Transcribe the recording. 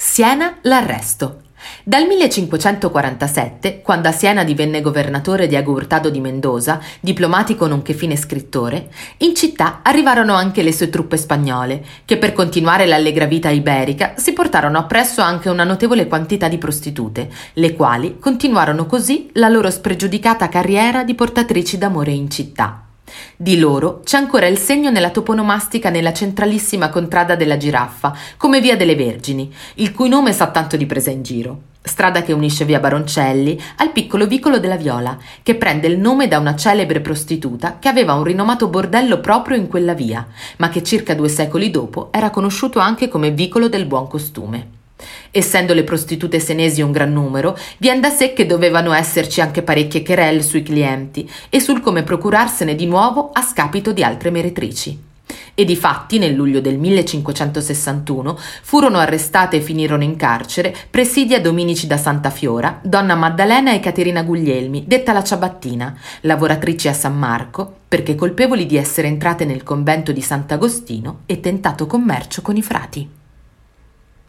Siena l'arresto. Dal 1547, quando a Siena divenne governatore di Agurtado di Mendoza, diplomatico nonché fine scrittore, in città arrivarono anche le sue truppe spagnole, che per continuare l'allegra vita iberica si portarono appresso anche una notevole quantità di prostitute, le quali continuarono così la loro spregiudicata carriera di portatrici d'amore in città. Di loro c'è ancora il segno nella toponomastica nella centralissima contrada della giraffa, come via delle Vergini, il cui nome sa tanto di presa in giro. Strada che unisce via Baroncelli al piccolo vicolo della Viola, che prende il nome da una celebre prostituta che aveva un rinomato bordello proprio in quella via, ma che circa due secoli dopo era conosciuto anche come vicolo del buon costume. Essendo le prostitute senesi un gran numero, vien da sé che dovevano esserci anche parecchie querelle sui clienti e sul come procurarsene di nuovo a scapito di altre meretrici. E di fatti, nel luglio del 1561, furono arrestate e finirono in carcere Presidia Dominici da Santa Fiora, donna Maddalena e Caterina Guglielmi, detta la Ciabattina, lavoratrici a San Marco, perché colpevoli di essere entrate nel convento di Sant'Agostino e tentato commercio con i frati.